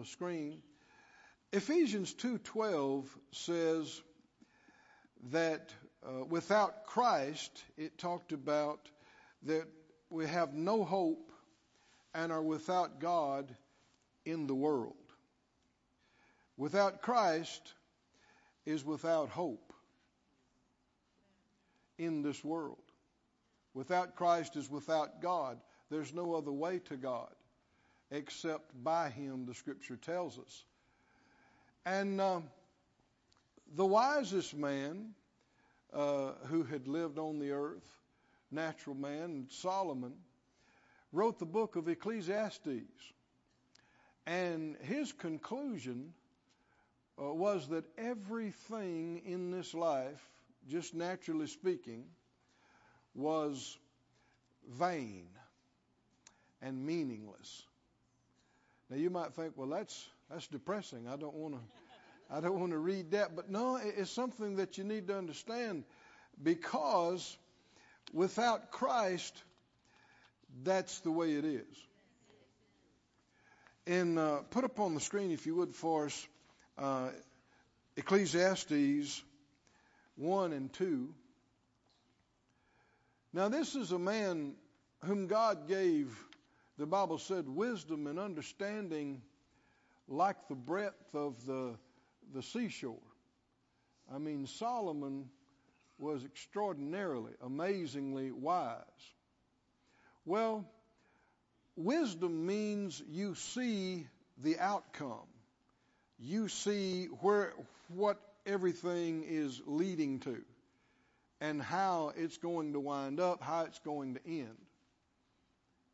the screen. Ephesians 2:12 says that uh, without Christ, it talked about that we have no hope and are without God in the world. Without Christ is without hope in this world. Without Christ is without God. There's no other way to God except by Him, the Scripture tells us. And uh, the wisest man uh, who had lived on the earth, natural man, Solomon, wrote the book of Ecclesiastes. And his conclusion uh, was that everything in this life, just naturally speaking, was vain and meaningless. Now you might think, well, that's that's depressing. I don't want to I don't want to read that, but no, it's something that you need to understand because without Christ, that's the way it is. And uh, put up on the screen, if you would, for us, uh, Ecclesiastes 1 and 2. Now, this is a man whom God gave, the Bible said, wisdom and understanding like the breadth of the, the seashore. I mean, Solomon was extraordinarily, amazingly wise. Well, wisdom means you see the outcome. You see where, what everything is leading to and how it's going to wind up, how it's going to end.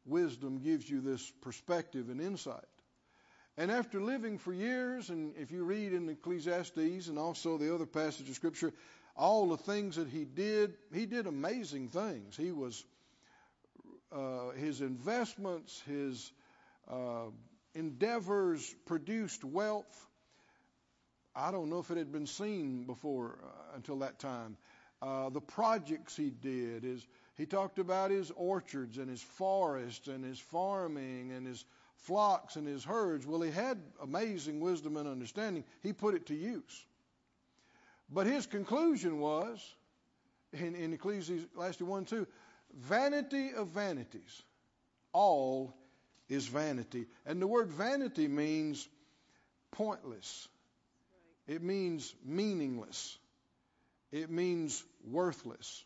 Wisdom gives you this perspective and insight. And after living for years, and if you read in Ecclesiastes and also the other passage of Scripture, all the things that he did, he did amazing things. He was, uh, his investments, his uh, endeavors produced wealth. I don't know if it had been seen before uh, until that time. Uh, the projects he did. His, he talked about his orchards and his forests and his farming and his flocks and his herds. Well, he had amazing wisdom and understanding. He put it to use. But his conclusion was, in, in Ecclesiastes 1 2, vanity of vanities. All is vanity. And the word vanity means pointless. It means meaningless. It means worthless.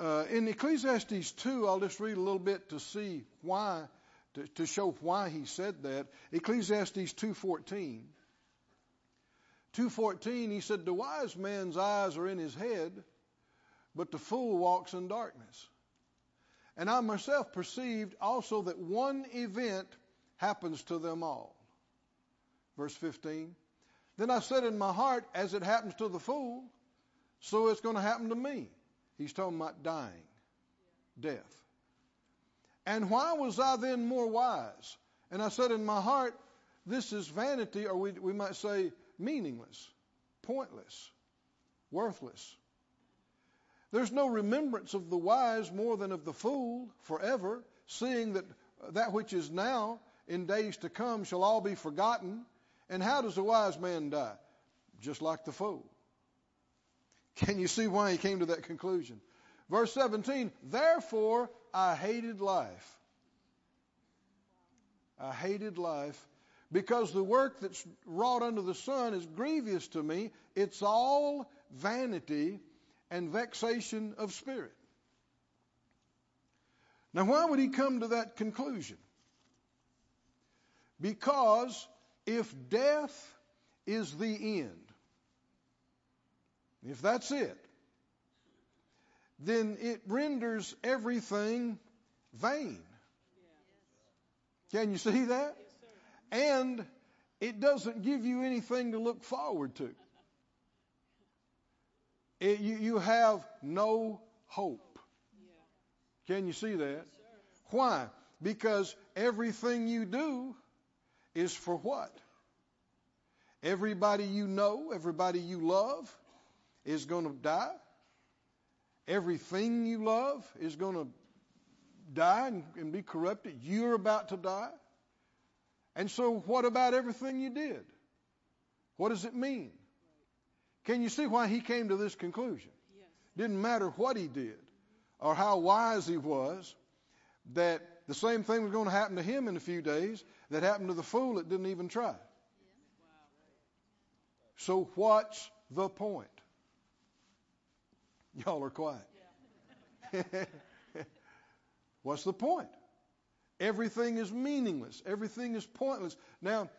Uh, in Ecclesiastes 2, I'll just read a little bit to see why, to, to show why he said that. Ecclesiastes 2.14. 2.14, he said, the wise man's eyes are in his head, but the fool walks in darkness. And I myself perceived also that one event happens to them all. Verse 15. Then I said in my heart, as it happens to the fool, so it's going to happen to me. He's talking about dying, death. And why was I then more wise? And I said in my heart, this is vanity, or we, we might say meaningless, pointless, worthless. There's no remembrance of the wise more than of the fool forever, seeing that that which is now in days to come shall all be forgotten. And how does a wise man die? Just like the fool. Can you see why he came to that conclusion? Verse 17, therefore I hated life. I hated life because the work that's wrought under the sun is grievous to me. It's all vanity and vexation of spirit. Now, why would he come to that conclusion? Because if death is the end, if that's it, then it renders everything vain. Can you see that? And it doesn't give you anything to look forward to. It, you, you have no hope. Can you see that? Why? Because everything you do is for what? Everybody you know, everybody you love is going to die. Everything you love is going to die and, and be corrupted. You're about to die. And so, what about everything you did? What does it mean? Can you see why he came to this conclusion? Yes. Didn't matter what he did or how wise he was, that the same thing was going to happen to him in a few days that happened to the fool that didn't even try. So, what's the point? Y'all are quiet. what's the point? Everything is meaningless. Everything is pointless. Now,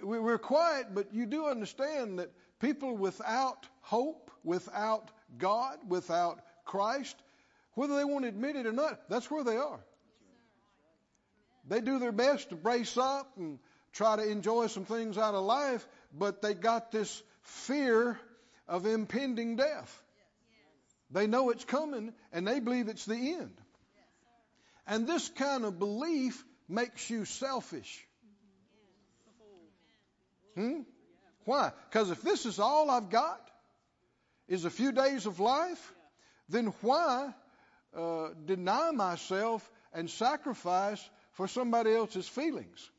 we're quiet, but you do understand that people without hope, without God, without Christ, whether they want to admit it or not, that's where they are. They do their best to brace up and try to enjoy some things out of life, but they got this fear of impending death. They know it's coming and they believe it's the end. And this kind of belief makes you selfish. Hmm? Why? Because if this is all I've got, is a few days of life, then why uh, deny myself and sacrifice for somebody else's feelings?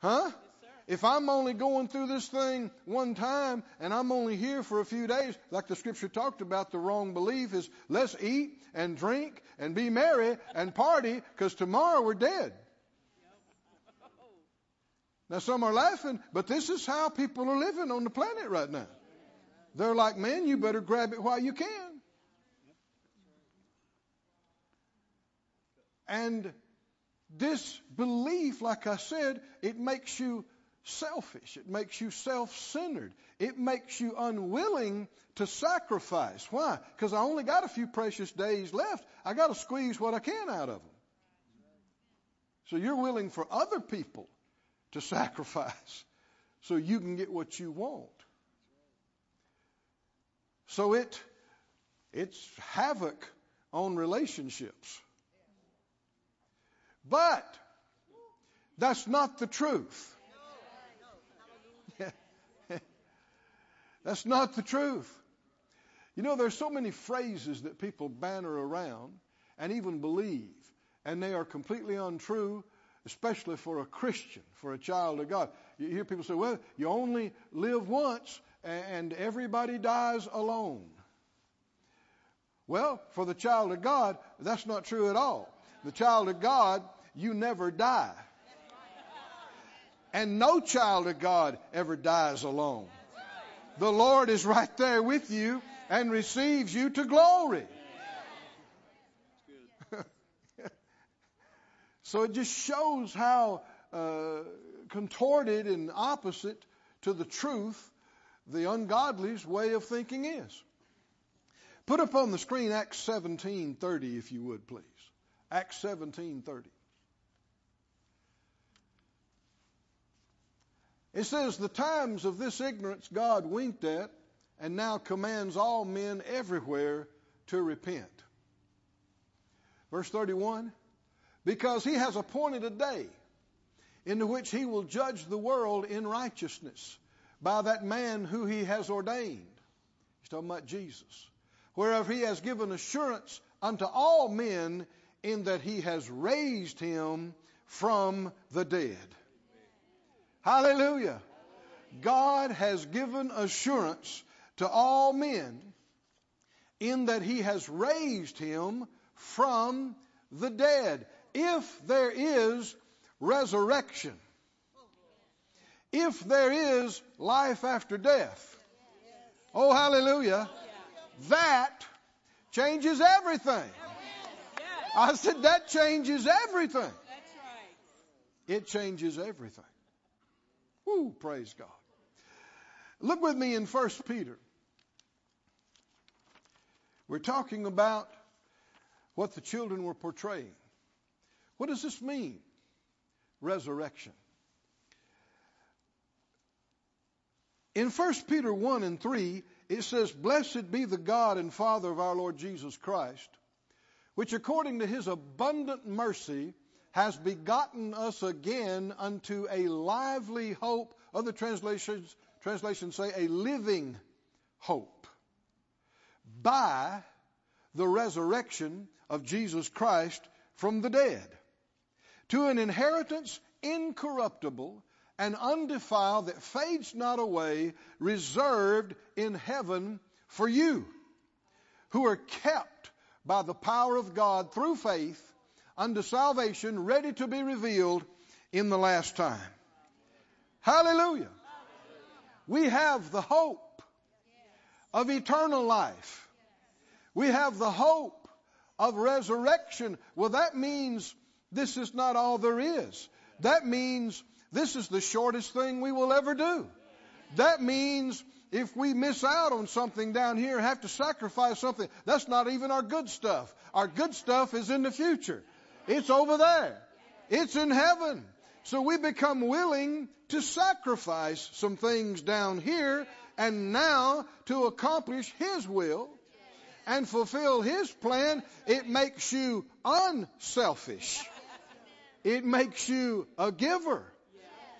Huh? If I'm only going through this thing one time and I'm only here for a few days, like the scripture talked about, the wrong belief is let's eat and drink and be merry and party because tomorrow we're dead. Now, some are laughing, but this is how people are living on the planet right now. They're like, man, you better grab it while you can. And this belief, like I said, it makes you selfish. It makes you self centered. It makes you unwilling to sacrifice. Why? Because I only got a few precious days left. I got to squeeze what I can out of them. So you're willing for other people to sacrifice so you can get what you want. So it it's havoc on relationships. But that's not the truth. That's not the truth. You know, there's so many phrases that people banner around and even believe, and they are completely untrue, especially for a Christian, for a child of God. You hear people say, well, you only live once, and everybody dies alone. Well, for the child of God, that's not true at all. The child of God, you never die. And no child of God ever dies alone. The Lord is right there with you and receives you to glory. so it just shows how uh, contorted and opposite to the truth the ungodly's way of thinking is. Put up on the screen Acts 17:30 if you would please. Acts 17:30. It says the times of this ignorance God winked at and now commands all men everywhere to repent. Verse 31 because he has appointed a day into which he will judge the world in righteousness by that man who he has ordained. He's talking about Jesus. Whereof he has given assurance unto all men in that he has raised him from the dead. Hallelujah. God has given assurance to all men in that he has raised him from the dead. If there is resurrection, if there is life after death. Oh, hallelujah. That changes everything. I said, that changes everything. It changes everything. Woo, praise God. Look with me in 1 Peter. We're talking about what the children were portraying. What does this mean? Resurrection. In 1 Peter 1 and 3, it says, Blessed be the God and Father of our Lord Jesus Christ, which according to his abundant mercy has begotten us again unto a lively hope. Other translations, translations say a living hope by the resurrection of Jesus Christ from the dead. to an inheritance incorruptible and undefiled that fades not away, reserved in heaven for you, who are kept by the power of God through faith unto salvation, ready to be revealed in the last time. Hallelujah. We have the hope of eternal life. We have the hope of resurrection. Well, that means this is not all there is. That means this is the shortest thing we will ever do. That means if we miss out on something down here, have to sacrifice something, that's not even our good stuff. Our good stuff is in the future. It's over there. It's in heaven. So we become willing to sacrifice some things down here and now to accomplish His will and fulfill His plan. It makes you unselfish. It makes you a giver.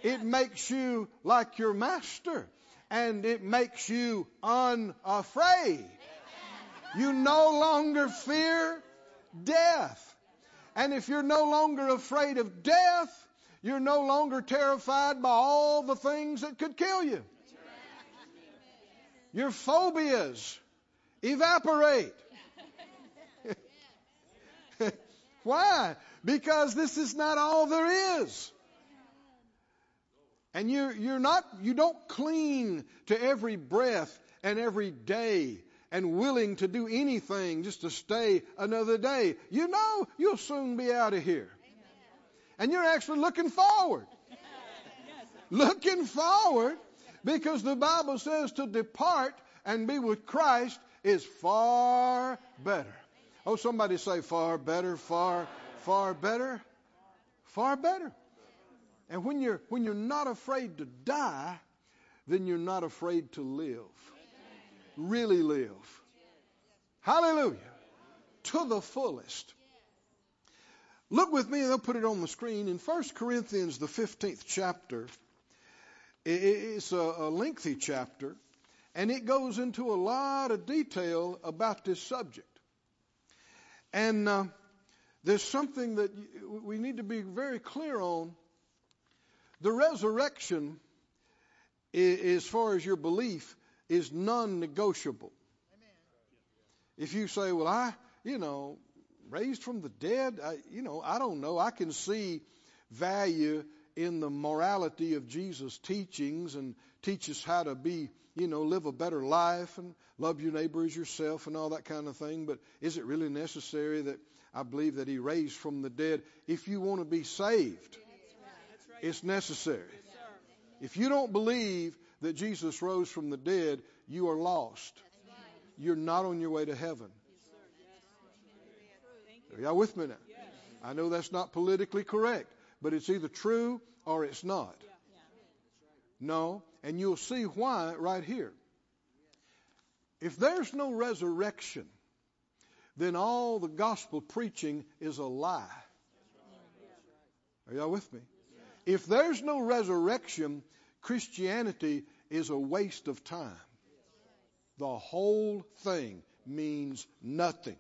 It makes you like your master. And it makes you unafraid. You no longer fear death. And if you're no longer afraid of death, you're no longer terrified by all the things that could kill you. Your phobias evaporate. Why? Because this is not all there is. And you're, you're not, you don't cling to every breath and every day and willing to do anything just to stay another day. You know you'll soon be out of here. And you're actually looking forward. looking forward because the Bible says to depart and be with Christ is far better. Oh, somebody say far better, far, far better, far better. And when you're, when you're not afraid to die, then you're not afraid to live. Really live. Hallelujah. To the fullest. Look with me, they'll put it on the screen. In 1 Corinthians, the 15th chapter, it's a, lengthy chapter, and it goes into a lot of detail about this subject. And uh, there's something that we need to be very clear on the resurrection, as far as your belief, is non negotiable. If you say, well, I, you know, raised from the dead, I, you know, I don't know. I can see value in the morality of Jesus' teachings and teach us how to be, you know, live a better life and love your neighbor as yourself and all that kind of thing. But is it really necessary that I believe that he raised from the dead? If you want to be saved, it's necessary. If you don't believe that Jesus rose from the dead, you are lost. You're not on your way to heaven. Are y'all with me now? I know that's not politically correct, but it's either true or it's not. No, and you'll see why right here. If there's no resurrection, then all the gospel preaching is a lie. Are y'all with me? If there's no resurrection, Christianity is a waste of time. The whole thing means nothing.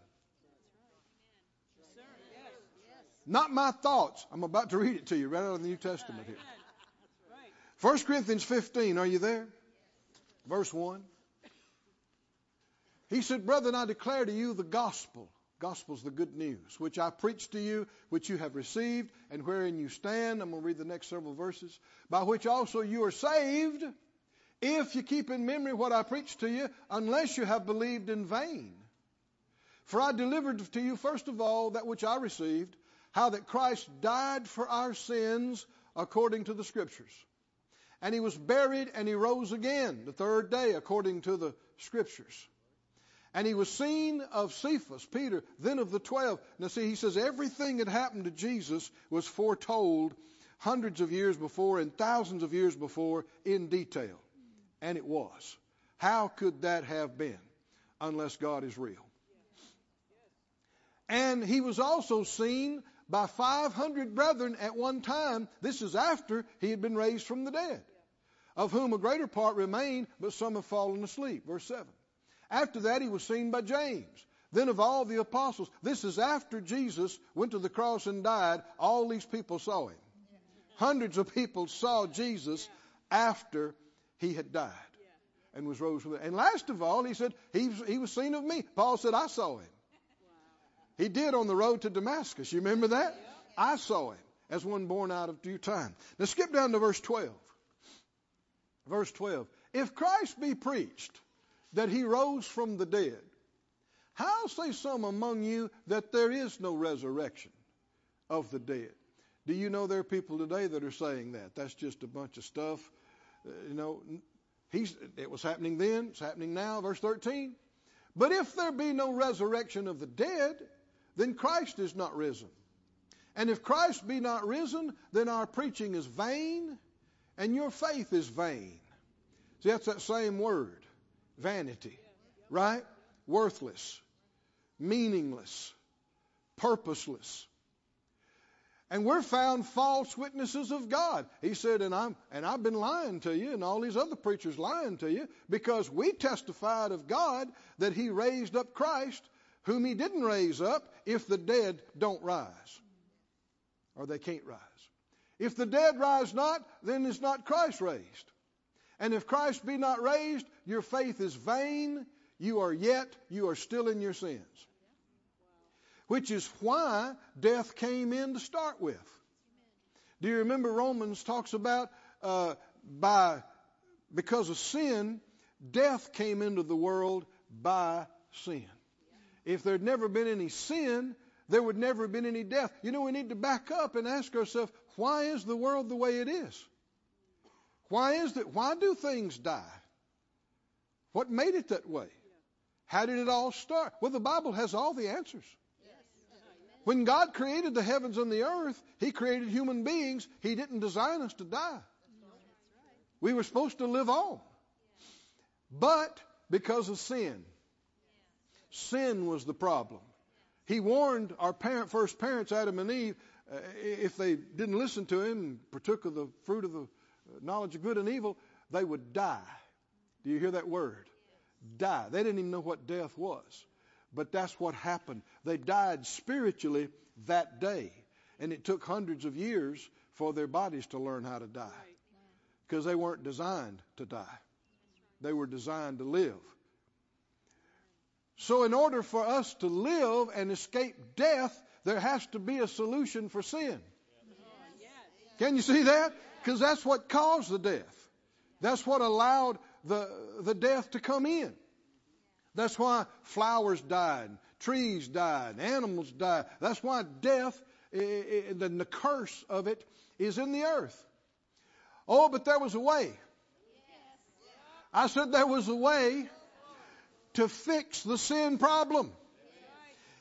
Not my thoughts. I'm about to read it to you right out of the New Testament here. 1 Corinthians 15, are you there? Verse 1. He said, Brethren, I declare to you the gospel Gospel's the good news, which I preach to you, which you have received, and wherein you stand. I'm going to read the next several verses. By which also you are saved, if you keep in memory what I preached to you, unless you have believed in vain. For I delivered to you, first of all, that which I received, how that Christ died for our sins according to the Scriptures. And he was buried, and he rose again the third day according to the Scriptures and he was seen of Cephas, Peter, then of the twelve. Now, see, he says everything that happened to Jesus was foretold hundreds of years before and thousands of years before in detail. And it was. How could that have been unless God is real? And he was also seen by 500 brethren at one time. This is after he had been raised from the dead, of whom a greater part remain, but some have fallen asleep. Verse 7. After that, he was seen by James, Then of all the apostles, this is after Jesus went to the cross and died, all these people saw him. Hundreds of people saw Jesus after he had died and was rose from the And last of all, he said, he, he was seen of me. Paul said, I saw him. He did on the road to Damascus. You remember that? I saw him as one born out of due time. Now skip down to verse 12. Verse 12. If Christ be preached that he rose from the dead, how say some among you that there is no resurrection of the dead? Do you know there are people today that are saying that? That's just a bunch of stuff. Uh, you know, he's, it was happening then, it's happening now, verse 13. But if there be no resurrection of the dead, then Christ is not risen. And if Christ be not risen, then our preaching is vain and your faith is vain. See, that's that same word vanity, right? Worthless, meaningless, purposeless. And we're found false witnesses of God. He said, and I'm and I've been lying to you, and all these other preachers lying to you, because we testified of God that He raised up Christ, whom He didn't raise up, if the dead don't rise. Or they can't rise. If the dead rise not, then is not Christ raised. And if Christ be not raised, your faith is vain. You are yet, you are still in your sins. Which is why death came in to start with. Do you remember Romans talks about uh, by because of sin, death came into the world by sin. If there'd never been any sin, there would never have been any death. You know, we need to back up and ask ourselves, why is the world the way it is? Why is that? Why do things die? What made it that way? How did it all start? Well, the Bible has all the answers. When God created the heavens and the earth, He created human beings. He didn't design us to die. We were supposed to live on. But because of sin, sin was the problem. He warned our parent, first parents, Adam and Eve, uh, if they didn't listen to him and partook of the fruit of the knowledge of good and evil, they would die. Do you hear that word? Die. They didn't even know what death was. But that's what happened. They died spiritually that day. And it took hundreds of years for their bodies to learn how to die. Because they weren't designed to die, they were designed to live. So, in order for us to live and escape death, there has to be a solution for sin. Can you see that? Because that's what caused the death. That's what allowed the, the death to come in. That's why flowers died, trees died, animals died. That's why death, the curse of it, is in the earth. Oh, but there was a way. I said there was a way to fix the sin problem.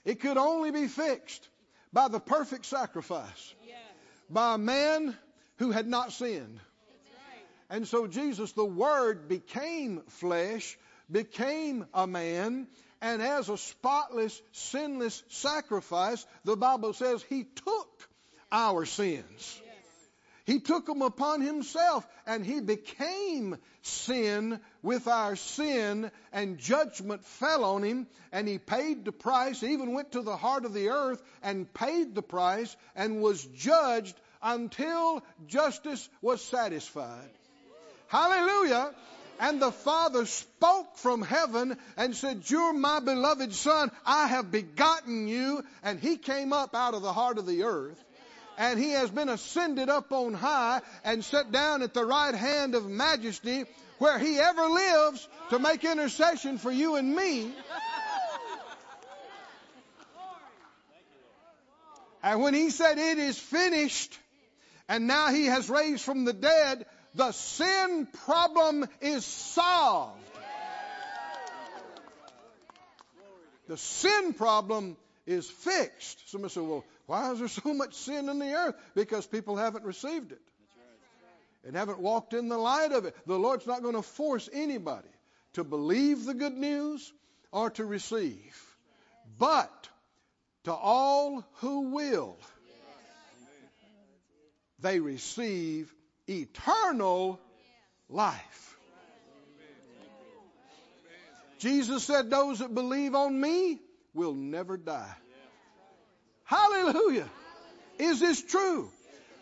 It could only be fixed by the perfect sacrifice, by a man who had not sinned. And so Jesus, the Word, became flesh, became a man, and as a spotless, sinless sacrifice, the Bible says he took our sins. He took them upon himself and he became sin with our sin and judgment fell on him and he paid the price, even went to the heart of the earth and paid the price and was judged until justice was satisfied. Hallelujah. And the Father spoke from heaven and said, You're my beloved Son. I have begotten you. And he came up out of the heart of the earth and he has been ascended up on high and set down at the right hand of majesty where he ever lives to make intercession for you and me. And when he said it is finished, and now he has raised from the dead, the sin problem is solved. The sin problem is fixed. Somebody said, well, why is there so much sin in the earth? Because people haven't received it and haven't walked in the light of it. The Lord's not going to force anybody to believe the good news or to receive. But to all who will, they receive eternal life. Jesus said, Those that believe on me will never die. Hallelujah. Is this true?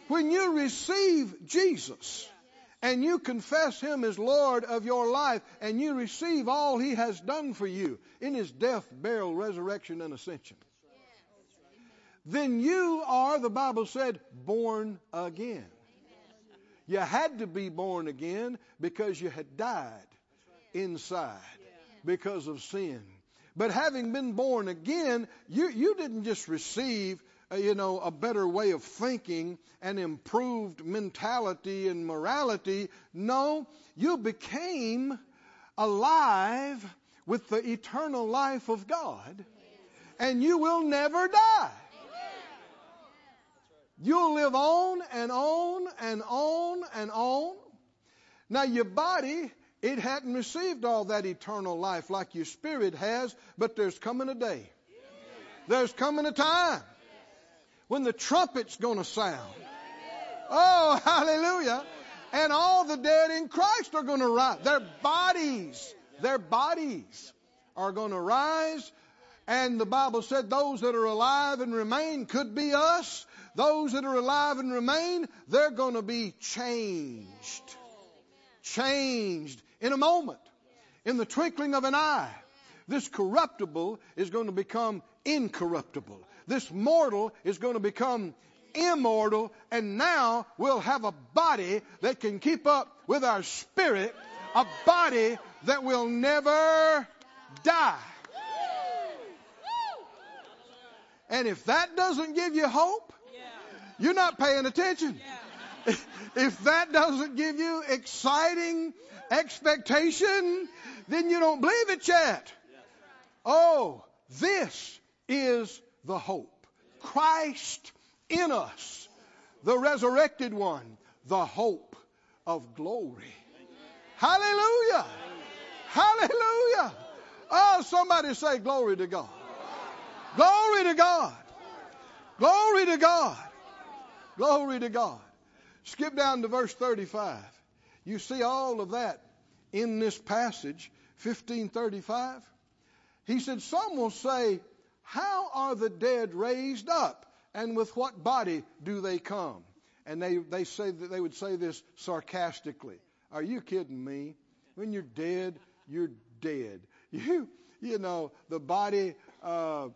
When you receive Jesus and you confess Him as Lord of your life and you receive all He has done for you in His death, burial, resurrection, and ascension, then you are, the Bible said, born again. You had to be born again because you had died inside because of sin. But having been born again, you, you didn't just receive, uh, you know, a better way of thinking and improved mentality and morality. No, you became alive with the eternal life of God, and you will never die. You'll live on and on and on and on. Now, your body, it hadn't received all that eternal life like your spirit has, but there's coming a day. There's coming a time when the trumpet's going to sound. Oh, hallelujah. And all the dead in Christ are going to rise. Their bodies, their bodies are going to rise. And the Bible said those that are alive and remain could be us those that are alive and remain, they're going to be changed. Changed in a moment, in the twinkling of an eye. This corruptible is going to become incorruptible. This mortal is going to become immortal, and now we'll have a body that can keep up with our spirit, a body that will never die. And if that doesn't give you hope, you're not paying attention. Yeah. If that doesn't give you exciting expectation, then you don't believe it yet. Oh, this is the hope. Christ in us, the resurrected one, the hope of glory. Hallelujah. Hallelujah. Oh, somebody say glory to God. Glory to God. Glory to God. Glory to God. Skip down to verse 35. You see all of that in this passage, 1535. He said, Some will say, How are the dead raised up? And with what body do they come? And they, they say that they would say this sarcastically. Are you kidding me? When you're dead, you're dead. You, you know, the body uh,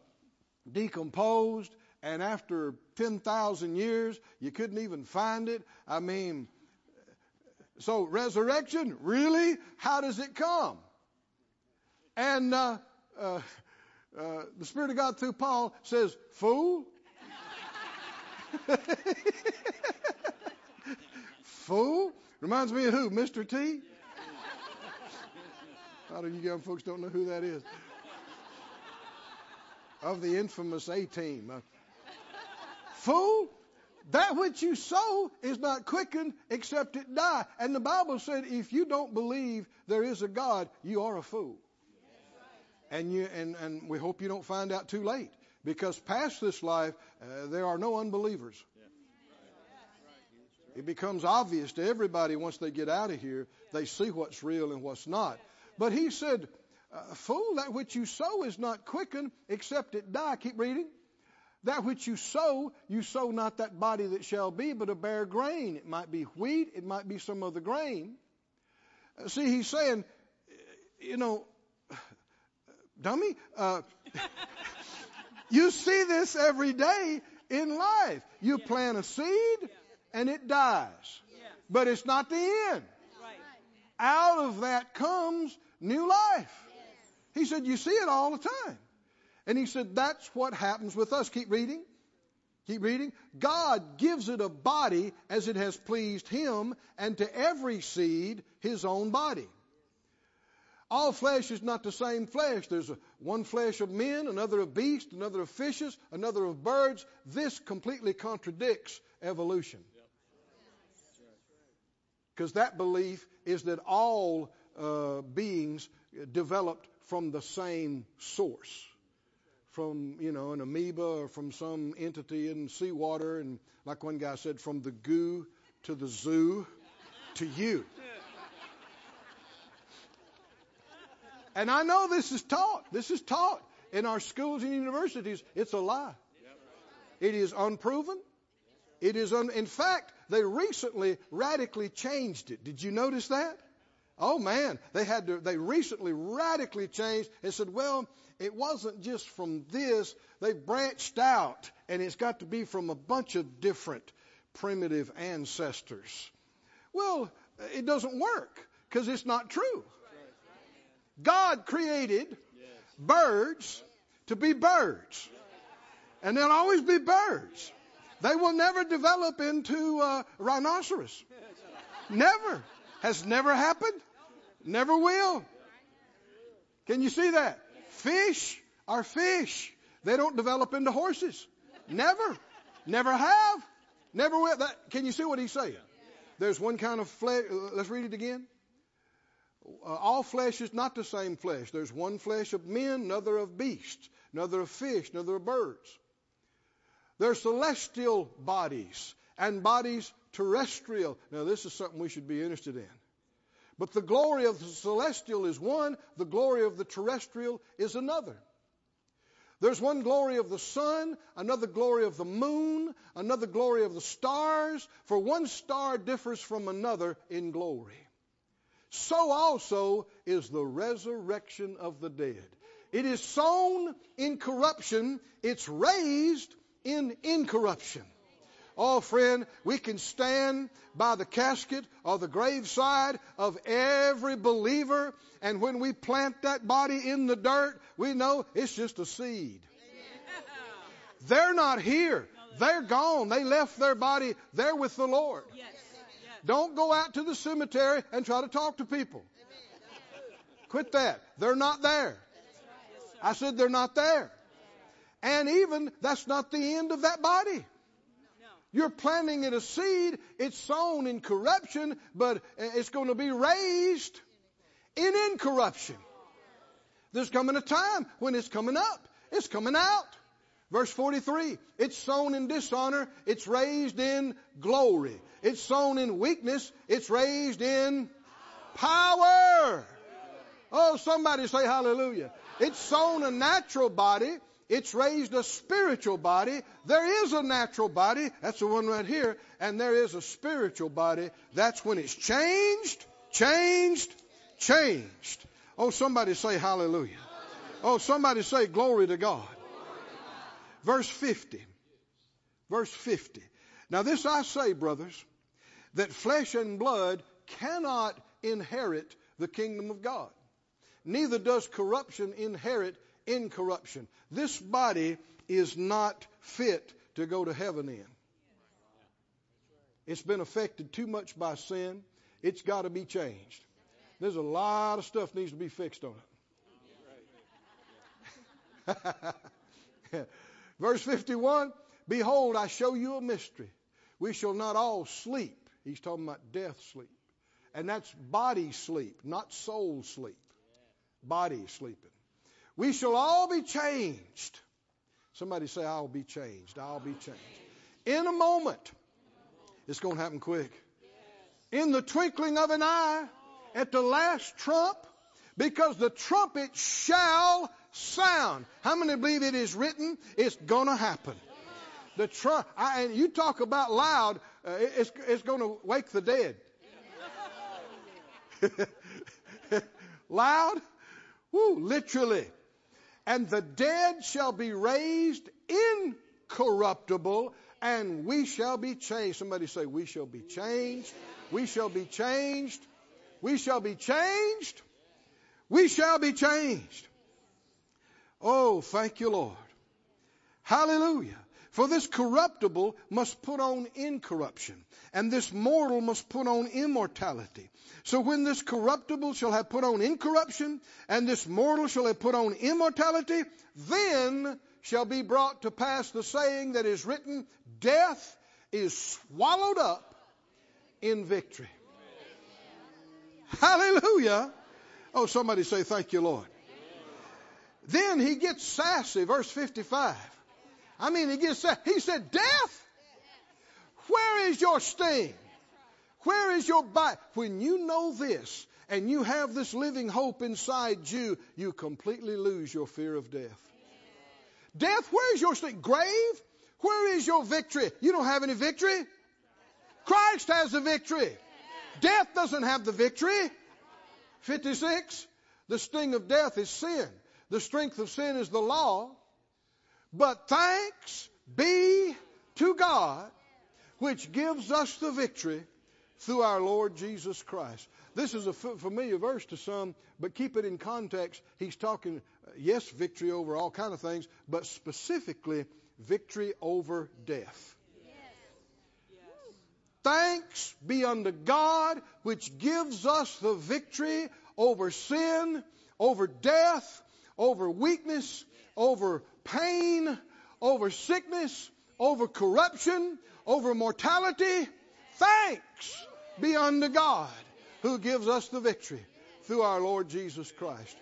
decomposed, and after 10,000 years, you couldn't even find it. I mean, so resurrection, really? How does it come? And uh, uh, uh, the Spirit of God through Paul says, Fool. Fool? Reminds me of who? Mr. T? A lot of you young folks don't know who that is. Of the infamous A team. Fool, that which you sow is not quickened except it die. And the Bible said if you don't believe there is a God, you are a fool. And, you, and, and we hope you don't find out too late. Because past this life, uh, there are no unbelievers. It becomes obvious to everybody once they get out of here. They see what's real and what's not. But he said, uh, Fool, that which you sow is not quickened except it die. Keep reading. That which you sow, you sow not that body that shall be, but a bare grain. It might be wheat, it might be some other grain. See, he's saying, you know, dummy, uh, you see this every day in life. You yeah. plant a seed yeah. and it dies, yeah. but it's not the end. Right. Out of that comes new life. He said, You see it all the time. And he said, that's what happens with us. Keep reading. Keep reading. God gives it a body as it has pleased him, and to every seed his own body. All flesh is not the same flesh. There's one flesh of men, another of beasts, another of fishes, another of birds. This completely contradicts evolution. Because that belief is that all uh, beings developed from the same source from, you know, an amoeba or from some entity in seawater, and like one guy said, from the goo to the zoo to you. And I know this is taught. This is taught in our schools and universities, it's a lie. It is unproven. It is un- in fact, they recently radically changed it. Did you notice that? Oh man, they had to, they recently radically changed and said, well, it wasn't just from this. They branched out and it's got to be from a bunch of different primitive ancestors. Well, it doesn't work because it's not true. God created birds to be birds. And they'll always be birds. They will never develop into uh, rhinoceros. Never. Has never happened. Never will. Can you see that? Fish are fish. They don't develop into horses. Never. Never have. Never will. That, can you see what he's saying? There's one kind of flesh. Let's read it again. Uh, all flesh is not the same flesh. There's one flesh of men, another of beasts, another of fish, another of birds. There's celestial bodies and bodies terrestrial. Now, this is something we should be interested in. But the glory of the celestial is one, the glory of the terrestrial is another. There's one glory of the sun, another glory of the moon, another glory of the stars, for one star differs from another in glory. So also is the resurrection of the dead. It is sown in corruption, it's raised in incorruption. Oh, friend, we can stand by the casket or the graveside of every believer, and when we plant that body in the dirt, we know it's just a seed. They're not here. They're gone. They left their body there with the Lord. Don't go out to the cemetery and try to talk to people. Quit that. They're not there. I said they're not there. And even that's not the end of that body. You're planting it a seed. It's sown in corruption, but it's going to be raised in incorruption. There's coming a time when it's coming up. It's coming out. Verse 43, it's sown in dishonor, it's raised in glory. It's sown in weakness, it's raised in power. Oh, somebody say hallelujah. It's sown a natural body, it's raised a spiritual body. There is a natural body. That's the one right here. And there is a spiritual body. That's when it's changed, changed, changed. Oh, somebody say hallelujah. Oh, somebody say glory to God. Verse 50. Verse 50. Now, this I say, brothers, that flesh and blood cannot inherit the kingdom of God. Neither does corruption inherit incorruption. This body is not fit to go to heaven in. It's been affected too much by sin. It's got to be changed. There's a lot of stuff needs to be fixed on it. Verse 51 Behold, I show you a mystery. We shall not all sleep. He's talking about death sleep. And that's body sleep, not soul sleep. Body sleeping. We shall all be changed. Somebody say, I'll be changed. I'll be changed. In a moment. It's going to happen quick. In the twinkling of an eye, at the last trump, because the trumpet shall sound. How many believe it is written? It's going to happen. The trump, and you talk about loud, uh, it's, it's going to wake the dead. loud? Woo, literally and the dead shall be raised incorruptible, and we shall be changed. Somebody say, We shall be changed. We shall be changed. We shall be changed. We shall be changed. Oh, thank you, Lord. Hallelujah. For this corruptible must put on incorruption, and this mortal must put on immortality. So when this corruptible shall have put on incorruption, and this mortal shall have put on immortality, then shall be brought to pass the saying that is written, Death is swallowed up in victory. Hallelujah. Oh, somebody say, Thank you, Lord. Then he gets sassy, verse 55. I mean, he gets said, he said, Death, where is your sting? Where is your bite? When you know this and you have this living hope inside you, you completely lose your fear of death. Death, where's your sting? Grave, where is your victory? You don't have any victory. Christ has the victory. Death doesn't have the victory. 56. The sting of death is sin. The strength of sin is the law. But thanks be to God, which gives us the victory through our Lord Jesus Christ. This is a familiar verse to some, but keep it in context. He's talking, uh, yes, victory over all kind of things, but specifically victory over death. Thanks be unto God, which gives us the victory over sin, over death, over weakness, over pain, over sickness, over corruption, over mortality. Thanks be unto God who gives us the victory through our Lord Jesus Christ.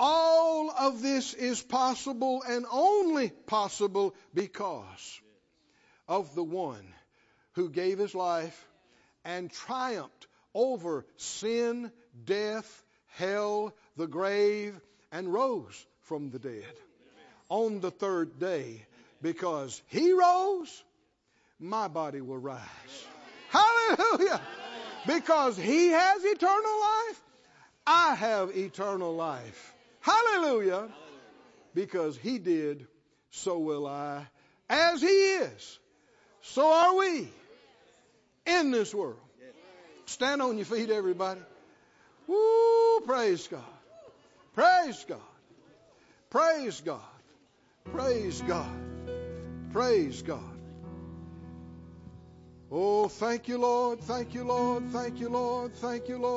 All of this is possible and only possible because of the one who gave his life and triumphed over sin, death, hell, the grave, and rose from the dead on the third day. Because he rose, my body will rise. Hallelujah! Because he has eternal life, I have eternal life. Hallelujah! Because he did, so will I. As he is, so are we in this world. Stand on your feet, everybody. Woo, praise God. Praise God. Praise God. Praise God. Praise God. Oh, thank you, Lord. Thank you, Lord. Thank you, Lord. Thank you, Lord.